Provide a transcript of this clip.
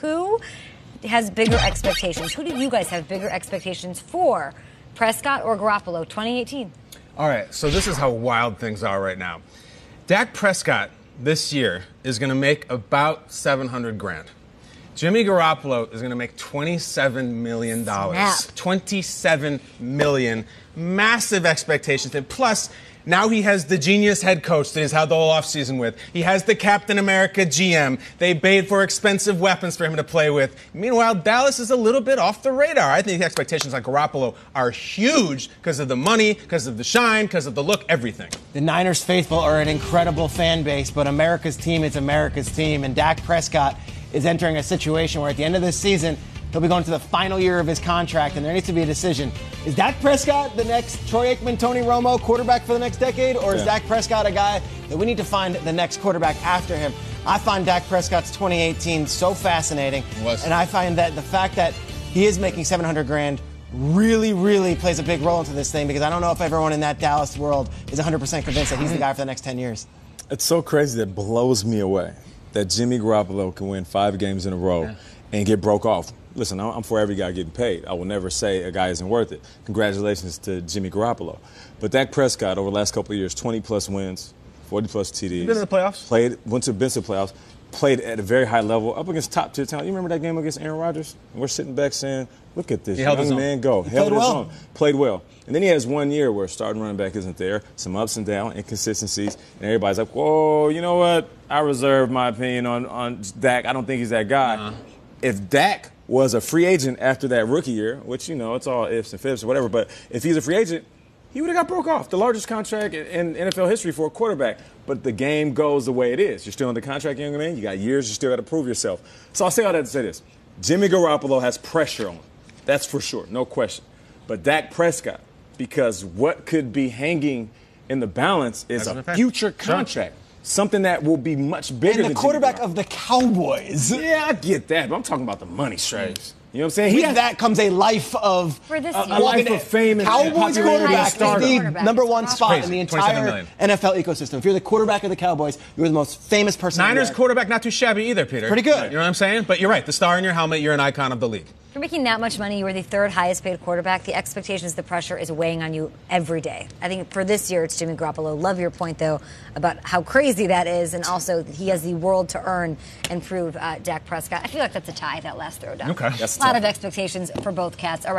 Who has bigger expectations? Who do you guys have bigger expectations for? Prescott or Garoppolo 2018? All right, so this is how wild things are right now. Dak Prescott this year is going to make about 700 grand. Jimmy Garoppolo is going to make 27 million dollars. Snap. 27 million. Massive expectations. And plus, now he has the genius head coach that he's had the whole offseason with. He has the Captain America GM. They paid for expensive weapons for him to play with. Meanwhile, Dallas is a little bit off the radar. I think the expectations on Garoppolo are huge because of the money, because of the shine, because of the look, everything. The Niners faithful are an incredible fan base, but America's team is America's team, and Dak Prescott is entering a situation where at the end of this season, he'll be going to the final year of his contract, and there needs to be a decision. Is Dak Prescott the next Troy Aikman, Tony Romo quarterback for the next decade, or is Yeah. Dak Prescott a guy that we need to find the next quarterback after him? I find Dak Prescott's 2018 so fascinating, and I find that the fact that he is making 700 grand really, really plays a big role into this thing because I don't know if everyone in that Dallas world is 100% convinced that he's the guy for the next 10 years. It's so crazy that blows me away that Jimmy Garoppolo can win five games in a row and get broke off. Listen, I'm I'm for every guy getting paid. I will never say a guy isn't worth it. Congratulations to Jimmy Garoppolo. But Dak Prescott over the last couple of years, 20 plus wins, 40 plus TDs. been in the playoffs? Played, went to been to the playoffs. Played at a very high level, up against top tier talent. You remember that game against Aaron Rodgers? And we're sitting back saying, "Look at this He held young man go." held played his well. own played well. And then he has one year where starting running back isn't there, some ups and downs, inconsistencies, and everybody's like, whoa, you know what? I reserve my opinion on, on Dak. I don't think he's that guy. Uh-huh. If Dak was a free agent after that rookie year, which, you know, it's all ifs and fibs or whatever, but if he's a free agent, he would have got broke off. The largest contract in in NFL history for a quarterback. But the game goes the way it is. You're still under contract, young man. You got years. You still got to prove yourself. So I'll say all that to say this: Jimmy Garoppolo has pressure on him. That's for sure, no question. But Dak Prescott, because what could be hanging in the balance is That's a a fact. future Sure. contract, something that will be much bigger And than the Jimmy quarterback Garoppolo. of the Cowboys. Yeah, I get that, but I'm talking about the money strays. You know what I'm saying? He With has- that comes a life of For this a, a life of fame Cowboys popularity quarterback is the number one spot Crazy. in the entire. NFL ecosystem. If you're the quarterback of the Cowboys, you're the most famous person. in Niners quarterback, not too shabby either, Peter. Pretty good. You know what I'm saying? But you're right. The star in your helmet, you're an icon of the league. If you're making that much money, you are the third highest paid quarterback. The expectations, the pressure is weighing on you every day. I think for this year, it's Jimmy Garoppolo. Love your point, though, about how crazy that is, and also he has the world to earn and prove uh, Dak Prescott. I feel like that's a tie, that last throwdown. Okay. That's a lot tough. of expectations for both cats. All right.